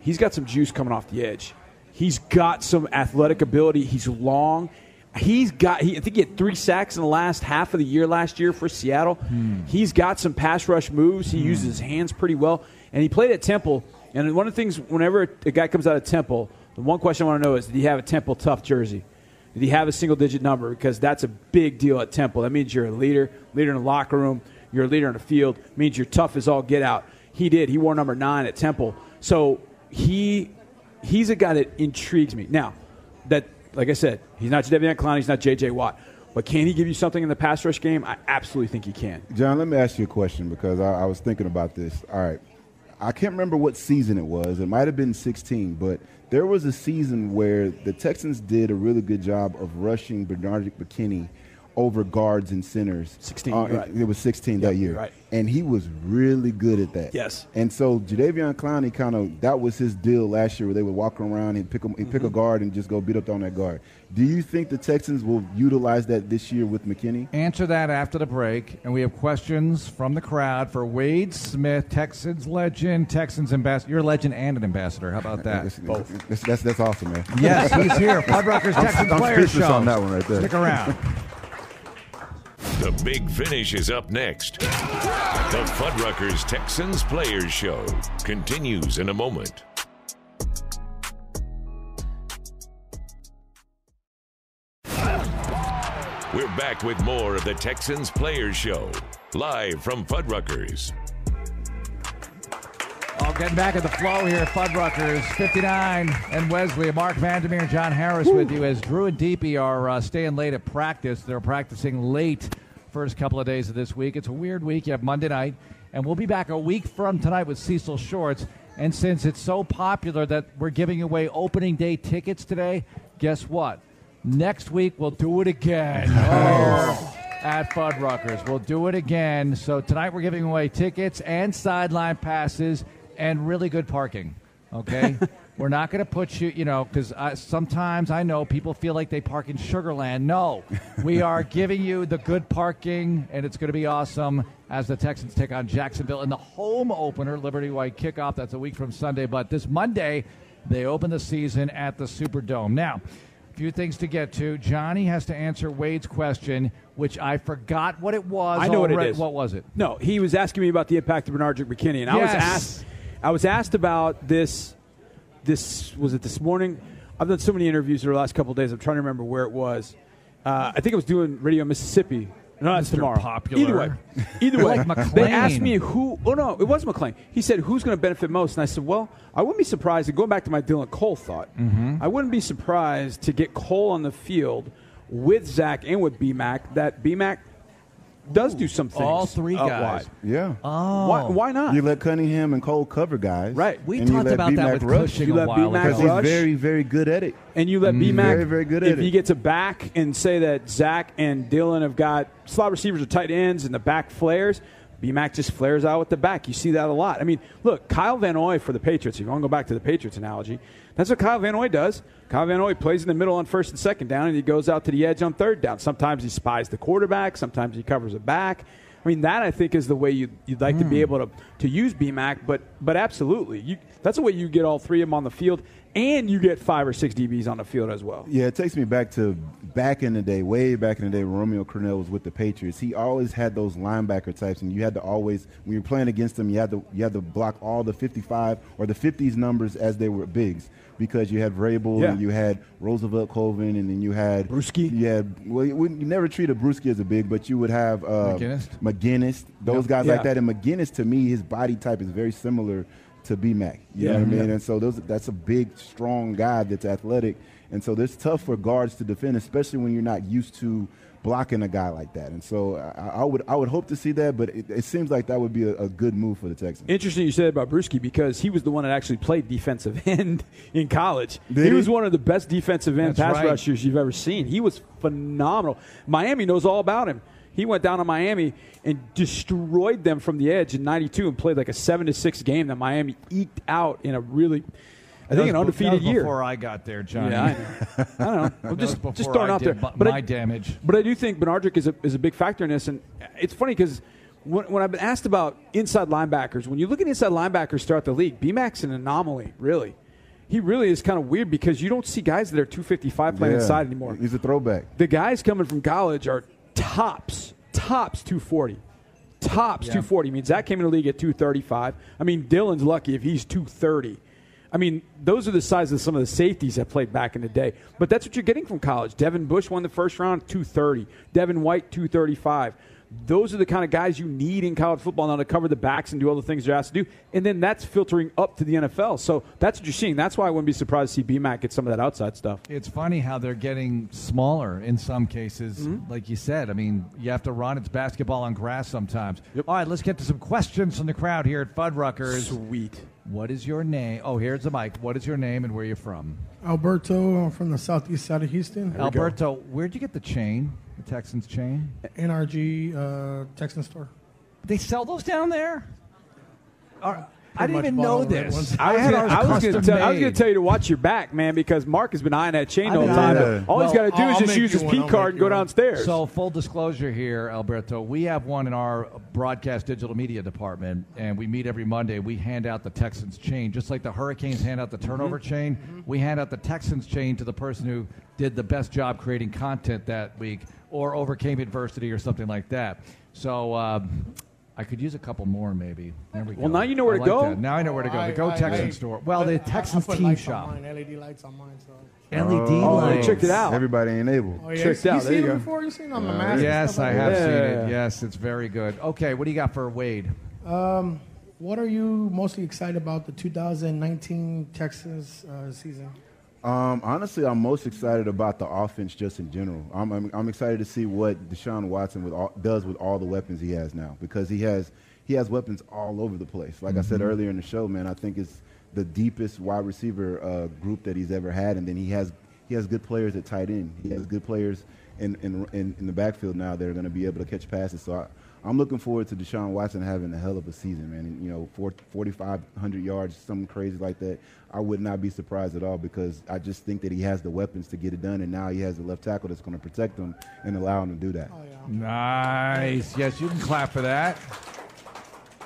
he's got some juice coming off the edge. He's got some athletic ability. He's long. He's got. He, I think he had three sacks in the last half of the year last year for Seattle. Hmm. He's got some pass rush moves. He hmm. uses his hands pretty well, and he played at Temple. And one of the things, whenever a guy comes out of Temple, the one question I want to know is, did he have a Temple tough jersey? Did he have a single digit number? Because that's a big deal at Temple. That means you're a leader, leader in the locker room, you're a leader in the field, means you're tough as all get out. He did. He wore number nine at Temple. So he he's a guy that intrigues me. Now, that like I said, he's not Jadeveon Clowney, he's not JJ Watt. But can he give you something in the pass rush game? I absolutely think he can. John, let me ask you a question because I, I was thinking about this. All right. I can't remember what season it was. It might have been 16, but there was a season where the Texans did a really good job of rushing Bernard McKinney over guards and centers. 16, Uh, right. it, it was 16 that year. right. And he was really good at that. Yes. And so Jadeveon Clowney kind of that was his deal last year where they would walk around and pick, 'em- he'd Mm-hmm. pick a guard and just go beat up on that guard. Do you think the Texans will utilize that this year with McKinney? Answer that after the break, and we have questions from the crowd for Wade Smith, Texans legend, Texans ambassador. You're a legend and an ambassador. How about that? That's, that's, that's, that's awesome, man. Yes, he's here. Fuddruckers Texans I'm Players speechless Show. on that one right there. Stick around. The big finish is up next. The Fuddruckers Texans Players Show continues in a moment. We're back with more of the Texans Players Show, live from Fuddruckers. Oh, getting back at the flow here, Fuddruckers 59 and Wesley, Mark Vandermeer, and John Harris with you as Drew and Deepi are uh, staying late at practice. They're practicing late first couple of days of this week. It's a weird week. You have Monday night, and we'll be back a week from tonight with Cecil Shorts. And since it's so popular that we're giving away opening day tickets today, guess what? Next week we'll do it again. Oh at Fuddruckers. We'll do it again. So tonight we're giving away tickets and sideline passes and really good parking. Okay? we're not going to put you, you know, because sometimes I know people feel like they park in Sugarland. No, we are giving you the good parking, and it's going to be awesome as the Texans take on Jacksonville in the home opener, Liberty White kickoff. That's a week from Sunday. But this Monday, they open the season at the Superdome. Now, a few things to get to. Johnny has to answer Wade's question, which I forgot what it was. I know what it already. is. What was it? No, he was asking me about the impact of Bernard McKinney, and I was asked. I was asked about this. This was it this morning. I've done so many interviews over the last couple of days. I'm trying to remember where it was. Uh, I think I was doing Radio Mississippi. No, that's Mr. tomorrow. Popular. Either way, either way. Like they asked me who. Oh no, it was McLean. He said who's going to benefit most, and I said, well, I wouldn't be surprised. And going back to my Dylan Cole thought, Mm-hmm. I wouldn't be surprised to get Cole on the field with Zach and with BMAC. That BMAC does do some things. All three out guys. wide. Yeah. Oh, Why, why not? You let Cunningham and Cole cover guys. Right. we and you talked let about that B-Mac with rush. Cushing You a let while B-Mac ago. Because he's rush. very, very good at it. and you let BMAC, Mm, Very, very good at if it. you get to back and say that Zach and Dylan have got slot receivers or tight ends and the back flares, BMAC just flares out with the back. You see that a lot. I mean, look, Kyle Van Noy for the Patriots, if you want to go back to the Patriots analogy, that's what Kyle Van Noy does. Kyle Van Noy plays in the middle on first and second down, and he goes out to the edge on third down. Sometimes he spies the quarterback, sometimes he covers a back. I mean, that I think is the way you, you'd like to be hmm. able to, to use BMAC, but but absolutely, you, that's the way you get all three of them on the field, and you get five or six DBs on the field as well. Yeah, it takes me back to back in the day, way back in the day when Romeo Crennel was with the Patriots. He always had those linebacker types, and you had to always, when you're playing against them, you had to you had to block all the 55 or the 50s numbers as they were bigs because you had Vrabel Yeah. and you had Roosevelt Colvin, and then you had Bruschi. You had well, you, wouldn't- you never treated Bruschi as a big, but you would have uh, McGinest? McGinest, those guys Yeah. like that. And McGinest, to me, his body type is very similar to BMAC. You know Yeah. what I mean? Yeah. And so those, that's a big, strong guy that's athletic. And so it's tough for guards to defend, especially when you're not used to blocking a guy like that. And so I, I would I would hope to see that, but it, it seems like that would be a, a good move for the Texans. Interesting you said about Bruschi because he was the one that actually played defensive end in college. Did he, he? was one of the best defensive end That's pass right. rushers you've ever seen. He was phenomenal. Miami knows all about him. He went down to Miami and destroyed them from the edge in '92 and played like a seven to six game that Miami eked out in a really, I think, an undefeated that was year. Before I got there, Johnny. Yeah, I. I don't know. I'm That just, was just before throwing I out there. But my I, damage. But I do think Benardrick is a, is a big factor in this. And it's funny because when, when I've been asked about inside linebackers, when you look at inside linebackers throughout the league, BMAC's an anomaly, really. He really is kind of weird because you don't see guys that are 255 playing Yeah. inside anymore. He's a throwback. The guys coming from college are tops, tops 240. Tops 240. I mean, Zach came in the league at 235. I mean, Dylan's lucky if he's 230. I mean, those are the sizes of some of the safeties that played back in the day. But that's what you're getting from college. Devin Bush won the first round, 230. Devin White, 235. Those are the kind of guys you need in college football now to cover the backs and do all the things they're asked to do. And then that's filtering up to the NFL. So that's what you're seeing. That's why I wouldn't be surprised to see BMAC get some of that outside stuff. It's funny how they're getting smaller in some cases. Mm-hmm. Like you said, I mean, you have to run. It's basketball on grass sometimes. All right, let's get to some questions from the crowd here at Fuddruckers. Sweet. What is your name? Oh, here's the mic. What is your name and where are you from? Alberto, I'm from the southeast side of Houston. Alberto, where'd you get the chain? The Texans chain? NRG uh, Texan store. They sell those down there? Are- I didn't even know all the red this. I was, had gonna, I, was gonna tell, I was gonna tell you to watch your back, man, because Mark has been eyeing that chain I've the been time. eyeing it. All he's Well, got to do I'll is just make use you his one, P I'll card and go you one. downstairs. So, full disclosure here, Alberto, we have one in our broadcast digital media department, and we meet every Monday. We hand out the Texans chain, just like the Hurricanes hand out the turnover Mm-hmm. chain. We hand out the Texans chain to the person who did the best job creating content that week or overcame adversity or something like that. So, um, I could use a couple more, maybe. There we go. Well, now you know where I to like go. that. Now I know where to go. The Go I- Texans I- store. Well, I- the I- Texans I put team lights shop. On mine, LED lights on mine. So. LED Oh, lights. you checked it out. Everybody ain't able. Oh, yeah. Checked you, out. You There you seen go. it before? You seen it on the mask? and Yes, stuff I like have that? seen Yeah. it. Yes, it's very good. Okay, what do you got for Wade? Um, what are you mostly excited about the 2019 Texas uh, season? Um, honestly, I'm most excited about the offense just in general. I'm, I'm, I'm excited to see what Deshaun Watson with all, does with all the weapons he has now because he has he has weapons all over the place. Like I said earlier in the show, man, I think it's the deepest wide receiver uh, group that he's ever had, and then he has he has good players at tight end. He has good players in in, in, in the backfield now that are going to be able to catch passes. So I, I'm looking forward to Deshaun Watson having a hell of a season, man. And, you know, 4,500 yards, something crazy like that. I would not be surprised at all because I just think that he has the weapons to get it done, and now he has the left tackle that's going to protect him and allow him to do that. Oh, yeah. Nice. Yes, you can clap for that.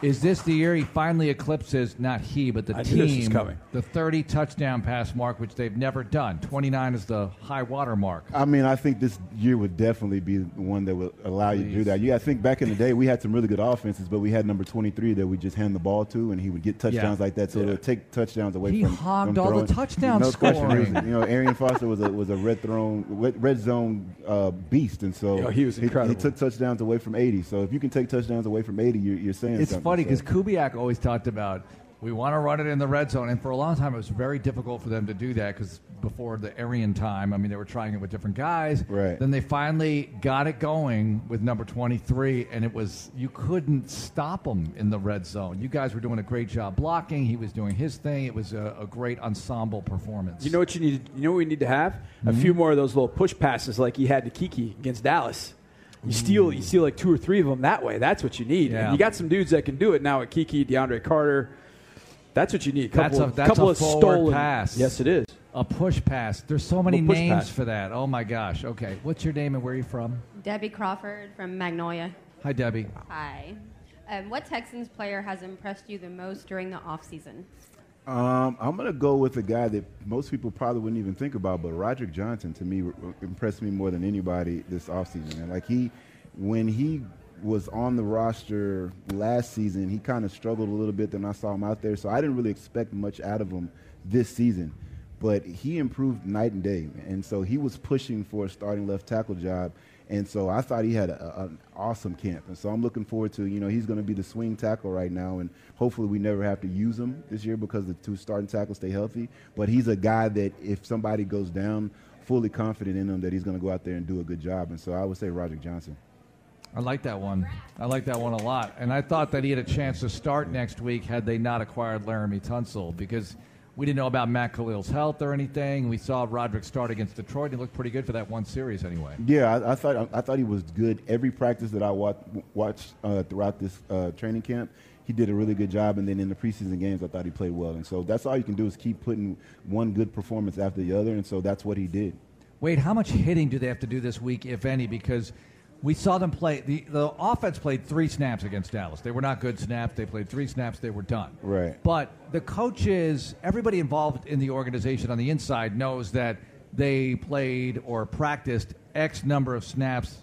Is this the year he finally eclipses not he but the I knew this was team coming. the 30 touchdown pass mark, which they've never done? 29 is the high water mark. I mean, I think this year would definitely be the one that would allow you to do that. Yeah, I think back in the day we had some really good offenses, but we had number 23 that we just hand the ball to, and he would get touchdowns Yeah. like that. So it would take touchdowns away He from. hogged from all the throwing. touchdown no question. He was- you know, Arian Foster was a was a red throne red, red zone uh, beast, and so Yo, he was He, incredible. took touchdowns away from 80. So if you can take touchdowns away from 80, you're, you're saying It's something. Funny because Kubiak always talked about we want to run it in the red zone, and for a long time it was very difficult for them to do that because before the Arian time, I mean, they were trying it with different guys. Right. Then they finally got it going with number twenty-three, and it was you couldn't stop them in the red zone. You guys were doing a great job blocking. He was doing his thing. It was a, a great ensemble performance. You know what you need? You know what we need to have? A Mm-hmm. few more of those little push passes like he had to Keke against Dallas. You steal, you steal like two or three of them that way. That's what you need. Yeah. And you got some dudes that can do it now at Keke, DeAndre Carter. That's what you need. That's Couple, a- that's couple a of forward stolen pass. Yes, it is. a push pass. There's so many names pass. for that. Oh my gosh. Okay, what's your name and where are you from? Debbie Crawford from Magnolia. Hi, Debbie. Hi. Um, what Texans player has impressed you the most during the offseason? Um, I'm gonna go with a guy that most people probably wouldn't even think about, but Roderick Johnson to me impressed me more than anybody this offseason. And like he, when he was on the roster last season, he kind of struggled a little bit. Then I saw him out there, so I didn't really expect much out of him this season. But he improved night and day, and so he was pushing for a starting left tackle job. And so I thought he had a, a- an awesome camp. And so I'm looking forward to, you know, he's going to be the swing tackle right now. And hopefully we never have to use him this year because the two starting tackles stay healthy. But he's a guy that if somebody goes down, fully confident in him that he's going to go out there and do a good job. And so I would say Roger Johnson. I like that one. I like that one a lot. And I thought that he had a chance to start next week had they not acquired Laremy Tunsil because we didn't know about Matt Kalil's health or anything. We saw Roderick start against Detroit. He looked pretty good for that one series anyway. Yeah, I, I thought I, thought he was good. Every practice that I watched, watched uh, throughout this uh, training camp, he did a really good job. And then in the preseason games, I thought he played well. And so that's all you can do is keep putting one good performance after the other. And so that's what he did. Wade, how much hitting do they have to do this week, if any? Because we saw them play. The, the offense played three snaps against Dallas. They were not good snaps. They played three snaps. They were done. Right. But the coaches, everybody involved in the organization on the inside knows that they played or practiced X number of snaps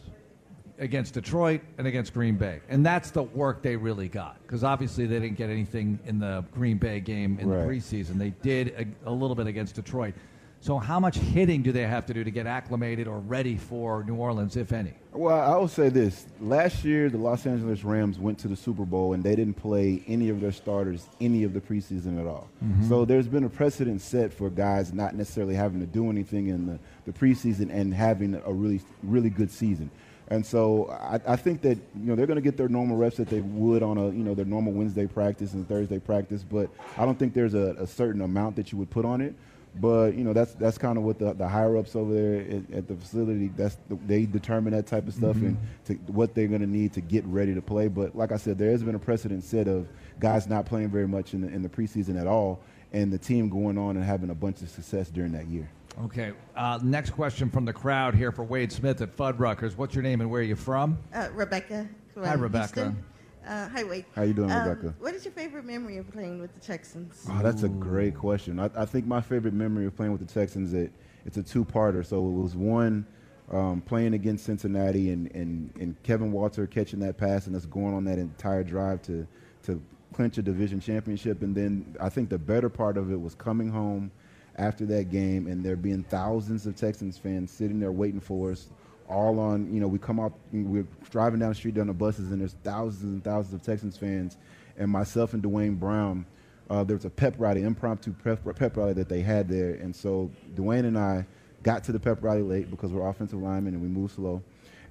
against Detroit and against Green Bay. And that's the work they really got. Because obviously they didn't get anything in the Green Bay game in Right. the preseason. They did a, a little bit against Detroit. So how much hitting do they have to do to get acclimated or ready for New Orleans, if any? Well, I will say this. Last year, the Los Angeles Rams went to the Super Bowl and they didn't play any of their starters any of the preseason at all. Mhm. So there's been a precedent set for guys not necessarily having to do anything in the, the preseason and having a really, really good season. And so I, I think that you know they're going to get their normal reps that they would on a you know their normal Wednesday practice and Thursday practice, but I don't think there's a, a certain amount that you would put on it. But you know that's that's kind of what the, the higher ups over there at, at the facility that's the, they determine that type of stuff Mhm. and to, what they're going to need to get ready to play. But like I said, there has been a precedent set of guys not playing very much in the, in the preseason at all, and the team going on and having a bunch of success during that year. Okay. Uh, next question from the crowd here for Wade Smith at Fuddruckers. What's your name and where are you from? Uh, Rebecca. Hi, Rebecca. Houston. Uh, hi, Wade. How you doing, Um, Rebecca? What is your favorite memory of playing with the Texans? Oh, that's a great question. I, I think my favorite memory of playing with the Texans it it's a two-parter. So it was one um, playing against Cincinnati and, and, and Kevin Walter catching that pass and us going on that entire drive to to clinch a division championship. And then I think the better part of it was coming home after that game and there being thousands of Texans fans sitting there waiting for us. All on, you know, we come out, we're driving down the street down the buses, and there's thousands and thousands of Texans fans, and myself and Duane Brown uh, there was a pep rally, impromptu pep, pep rally that they had there. And so Duane and I got to the pep rally late because we're offensive linemen and we move slow.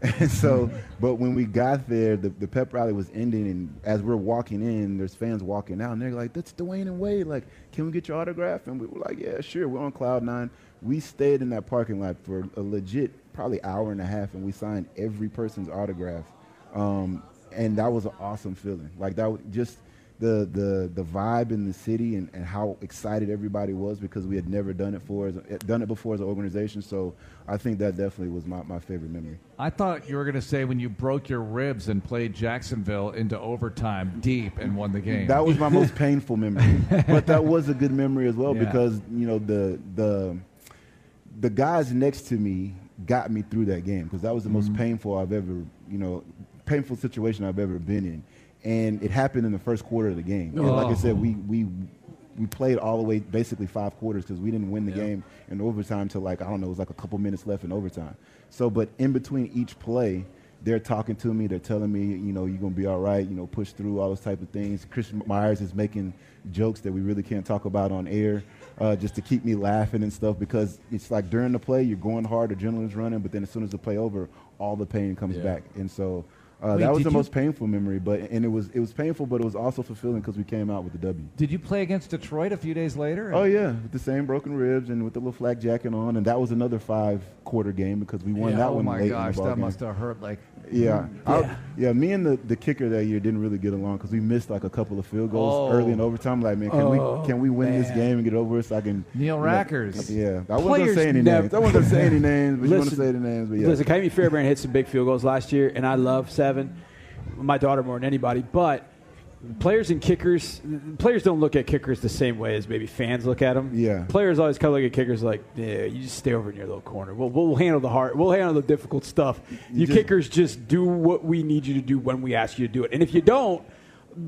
And so, but when we got there, the, the pep rally was ending, and as we're walking in, there's fans walking out, and they're like, "That's Duane and Wade. Like, can we get your autograph?" And we were like, "Yeah, sure." We're on cloud nine. We stayed in that parking lot for a legit probably hour and a half, and we signed every person's autograph, um, and that was an awesome feeling. Like that, was just the the the vibe in the city and, and how excited everybody was because we had never done it for as, done it before as an organization. So I think that definitely was my, my favorite memory. I thought you were going to say when you broke your ribs and played Jacksonville into overtime deep and won the game. That was my most painful memory, but that was a good memory as well Yeah. because you know the the the guys next to me got me through that game because that was the most Mm-hmm. painful I've ever you know painful situation I've ever been in, and it happened in the first quarter of the game. And like I Oh. said, we we we played all the way basically five quarters because we didn't win the game in overtime till like I don't know it was like a couple minutes left in overtime. So, but in between each play. They're talking to me. They're telling me, you know, you're gonna be all right. You know, push through all those type of things. Chris Myers is making jokes that we really can't talk about on air, uh, just to keep me laughing and stuff. Because it's like during the play, you're going hard, The adrenaline's running, but then as soon as the play over, all the pain comes Yeah. back. And so uh, Wait, that was the you- most painful memory. But and it was it was painful, but it was also fulfilling because we came out with the W. Did you play against Detroit a few days later? Oh yeah, with the same broken ribs and with the little flak jacket on, and that was another five quarter game because we won Yeah, that oh one my late gosh, in the ball that game. must have hurt like. Yeah, I- Yeah. yeah. Me and the, the kicker that year didn't really get along because we missed like a couple of field goals Oh. early in overtime. Like, man, can Oh, we can we win this game and get over it so I can? Neil you know- Rackers. Yeah, I wasn't gonna say any never- names. I wasn't gonna say any names, but you want to say the names. But yeah, Listen, Ka'imi Fairbairn hit some big field goals last year, and I love seven. My daughter more than anybody, but players and kickers, players don't look at kickers the same way as maybe fans look at them. Yeah. Players always kind of look at kickers like, yeah, you just stay over in your little corner. We'll, we'll handle the hard, we'll handle the difficult stuff. You, just- kickers just do what we need you to do when we ask you to do it, and if you don't,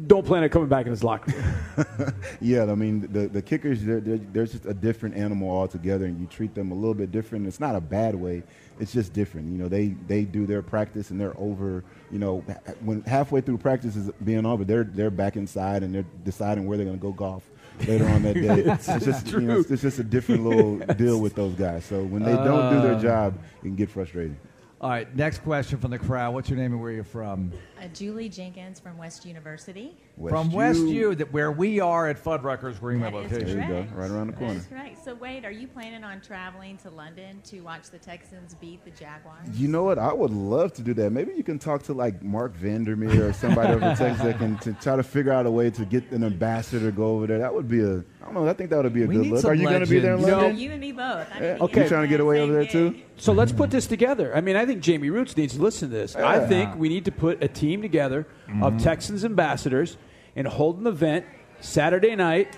don't plan on coming back in this locker room. yeah. I mean, the the kickers they're, they're, they're just a different animal altogether, and you treat them a little bit different. It's not a bad way. It's just different. You know, they they do their practice and they're over. You know, when halfway through practice is being over, they're they're back inside and they're deciding where they're going to go golf later on that day. That's it's just you know, it's, it's just a different little deal with those guys. So when they don't do their Uh. job, it can get frustrating. All right, next question from the crowd. What's your name and where you're from? Uh, Julie Jenkins from West University. from West U, that where we are at Fuddruckers Greenway That is location. There you go, right around the corner. That's correct. So, Wade, are you planning on traveling to London to watch the Texans beat the Jaguars? You know what? I would love to do that. Maybe you can talk to like Marc Vandermeer or somebody over in Texas that can to try to figure out a way to get an ambassador to go over there. That would be a. I don't know. I think that would be a We good look. Are you going to be there in legends. London? You and me both. I Yeah. mean, Okay. You trying to get away over there too? So let's put this together. I mean, I think Jamey Rootes needs to listen to this. I think we need to put a team together of mm-hmm. Texans ambassadors and hold an event Saturday night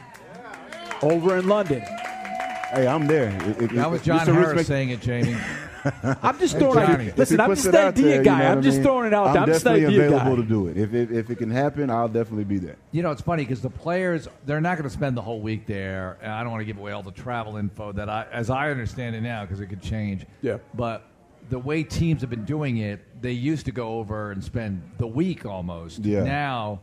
over in London. Hey, I'm there. If- if- That was John Mr. Harris make- saying it, Jamey. I'm just Hey, throwing Johnny, it. Listen, I'm just it an out there, idea you guy. know I'm just mean? throwing it out there. I'm I'm just an definitely idea available guy. to do it. If, if if it can happen, I'll definitely be there. You know, it's funny because the players they're not going to spend the whole week there. And I don't want to give away all the travel info that I, as I understand it now, because it could change. Yeah. But the way teams have been doing it, they used to go over and spend the week almost. Yeah. Now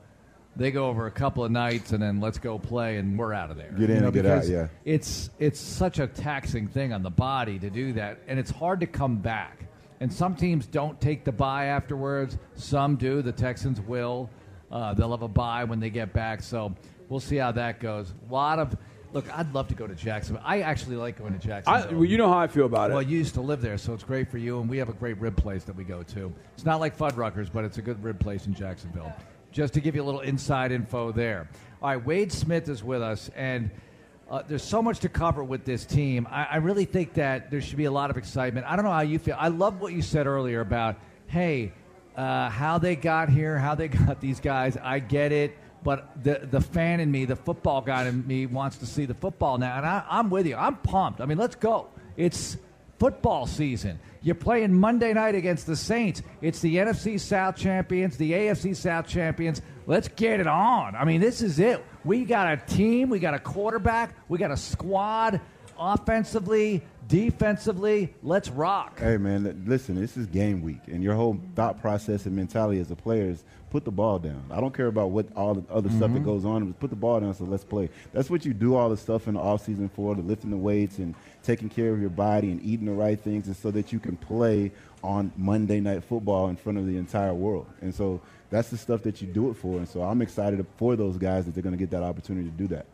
they go over a couple of nights and then let's go play and we're out of there. Get in You know, and get out, yeah. It's it's such a taxing thing on the body to do that, and it's hard to come back. And some teams don't take the bye afterwards. Some do. The Texans will. Uh, they'll have a bye when they get back. So we'll see how that goes. A lot of look. I'd love to go to Jacksonville. I actually like going to I, Jacksonville. well, you know how I feel about it. Well, you used to live there, so it's great for you. And we have a great rib place that we go to. It's not like Fuddruckers, but it's a good rib place in Jacksonville. Just to give you a little inside info there. All right, Wade Smith is with us, and uh, there's so much to cover with this team. I, I really think that there should be a lot of excitement. I don't know how you feel. I love what you said earlier about, hey, uh, how they got here, how they got these guys. I get it. But the the fan in me, the football guy in me, wants to see the football now, and I, I'm with you. I'm pumped. I mean, let's go. It's football season. You're playing Monday night against the Saints. It's the NFC South champions, the AFC South champions. Let's get it on. I mean, this is it. We got a team, we got a quarterback, we got a squad, offensively, defensively. Let's rock. Hey man, listen, this is game week, and your whole thought process and mentality as a player is put the ball down. I don't care about what all the other stuff that mm-hmm. goes on. Just put the ball down, so let's play. That's what you do all the stuff in the off season for, the lifting the weights and taking care of your body and eating the right things, and so that you can play on Monday night football in front of the entire world. And so that's the stuff that you do it for. And so I'm excited for those guys that they're going to get that opportunity to do that.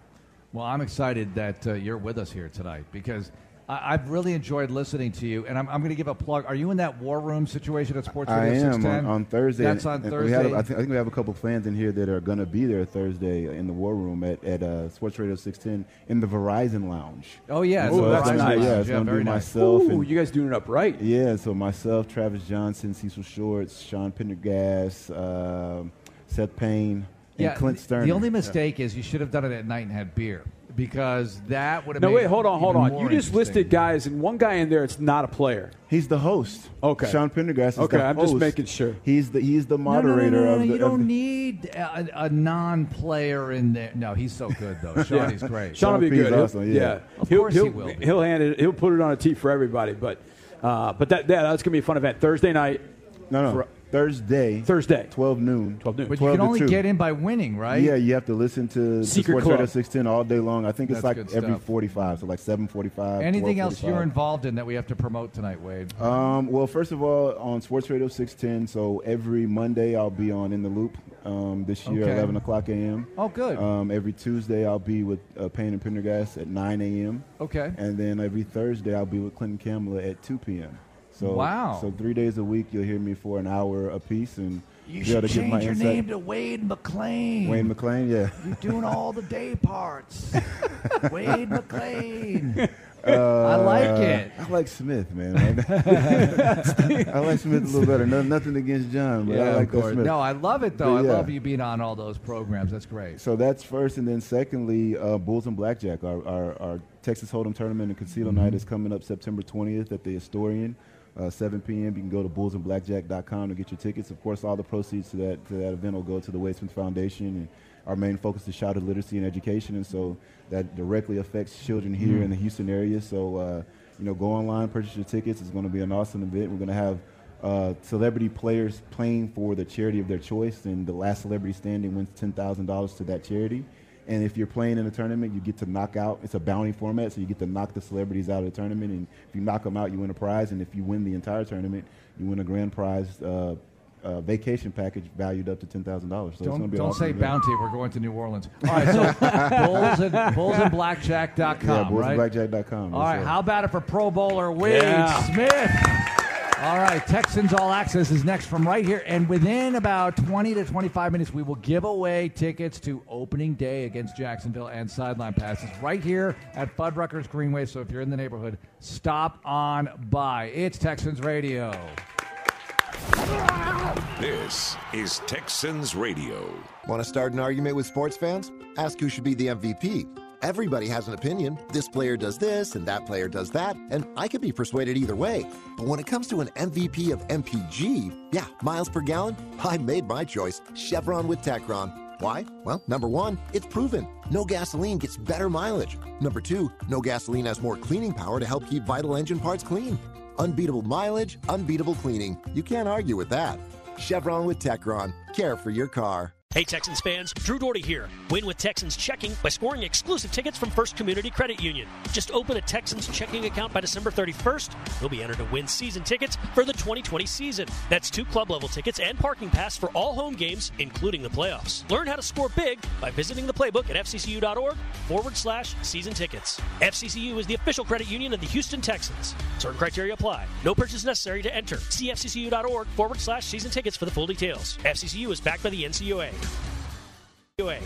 Well, I'm excited that uh, you're with us here tonight because I, I've really enjoyed listening to you, and I'm, I'm going to give a plug. Are you in that war room situation at Sports I Radio am 610? on, on Thursday. That's on And Thursday. We had, a- I, think, I think we have a couple fans in here that are going to be there Thursday in the War Room at, at uh, Sports Radio 610 in the Verizon Lounge. Oh, yeah, And it's so the that's Verizon gonna be- Lounge. Yeah, it's Yeah, going to very be nice. myself. Ooh, and, you guys doing it up right. Yeah, so myself, Travis Johnson, Cecil Shorts, Sean Pendergast, um Seth Payne, and yeah, Clint Stoerner. The only mistake is you should have done it at night and had beer because that would have. No, made wait, hold on, hold on. You just listed guys, and one guy in there, it's not a player. He's the host. Okay. Sean Pendergast is Okay, the I'm just making sure. He's the he's the No, no, no, moderator no, no, of the. You don't the- need a, a non-player in there. No, he's so good though. Sean, he's great. Sean will be Sean good. He'll- awesome, yeah. Of he'll, course he'll, he will be. He'll hand it. He'll put it on a tee for everybody. But uh, but that yeah, that's gonna be a fun event Thursday night. no, no. For- Thursday. Thursday. 12 noon. 12 noon. But you can only 2. get in by winning, right? Yeah, you have to listen to, to Secret Sports Club. Radio 610 all day long. I think it's That's like every 45, so like 7:45. Anything else you're involved in that we have to promote tonight, Wade? Um, well, first of all, on Sports Radio 610, so every Monday I'll be on In the Loop um, this year, Okay. 11 o'clock a.m. Oh, good. Um, every Tuesday I'll be with uh, Payne and Pendergast at 9 a.m. Okay. And then every Thursday I'll be with Clinton Kamala at 2 p.m. So, Wow. So three days a week you'll hear me for an hour apiece, and You be able should to give my change your insight. name to Wade McLean. Wade McLean, yeah. You're doing all the day parts. Wade McLean. Uh, I like it. I like Smith, man. I like Smith a little better. No, nothing against John, but I like. Smith. No, I love it though. But I love you being on all those programs. That's great. So that's first, and then secondly, uh, Bulls and Blackjack. Our, our, our Texas Hold'em tournament and casino Mm-hmm. night is coming up September 20th at the Astorian, uh, 7 p.m. You can go to bullsandblackjack.com to get your tickets. Of course, all the proceeds to that to that event will go to the Wade Foundation. And our main focus is childhood literacy and education, and so that directly affects children here Mm. in the Houston area. So uh, you know, go online, purchase your tickets. It's going to be an awesome event. We're going to have uh, celebrity players playing for the charity of their choice, and the last celebrity standing wins ten thousand dollars to that charity. And if you're playing in a tournament, you get to knock out. It's a bounty format, so you get to knock the celebrities out of the tournament. And if you knock them out, you win a prize. And if you win the entire tournament, you win a grand prize uh, uh, vacation package valued up to ten thousand dollars. So it's going to Don't, be an don't awesome say event. bounty. We're going to New Orleans. All right, so bulls and bullsandblackjack.com, Yeah, right? bullsandblackjack.com. All right, yes, sir. how about it for Pro Bowler Wade Yeah. Smith? All right, Texans All Access is next from right here. And within about 20 to 25 minutes, we will give away tickets to opening day against Jacksonville and sideline passes right here at Fuddruckers Greenway. So if you're in the neighborhood, stop on by. It's Texans Radio. This is Texans Radio. Want to start an argument with sports fans? Ask who should be the MVP. Everybody has an opinion. This player does this and that player does that, and I could be persuaded either way. But when it comes to an MVP of MPG, yeah, miles per gallon, I made my choice Chevron with Techron. Why? Well, number one, it's proven. No gasoline gets better mileage. Number two, no gasoline has more cleaning power to help keep vital engine parts clean. Unbeatable mileage, unbeatable cleaning. You can't argue with that. Chevron with Techron. Care for your car. Hey Texans fans, Drew Dougherty here. Win with Texans checking by scoring exclusive tickets from First Community Credit Union. Just open a Texans checking account by December 31st. You'll be entered to win season tickets for the 2020 season. That's two club level tickets and parking pass for all home games, including the playoffs. Learn how to score big by visiting the playbook at fccu.org forward slash season tickets. FCCU is the official credit union of the Houston Texans. Certain criteria apply. No purchase necessary to enter. See fccu.org forward slash season tickets for the full details. FCCU is backed by the NCUA anyway.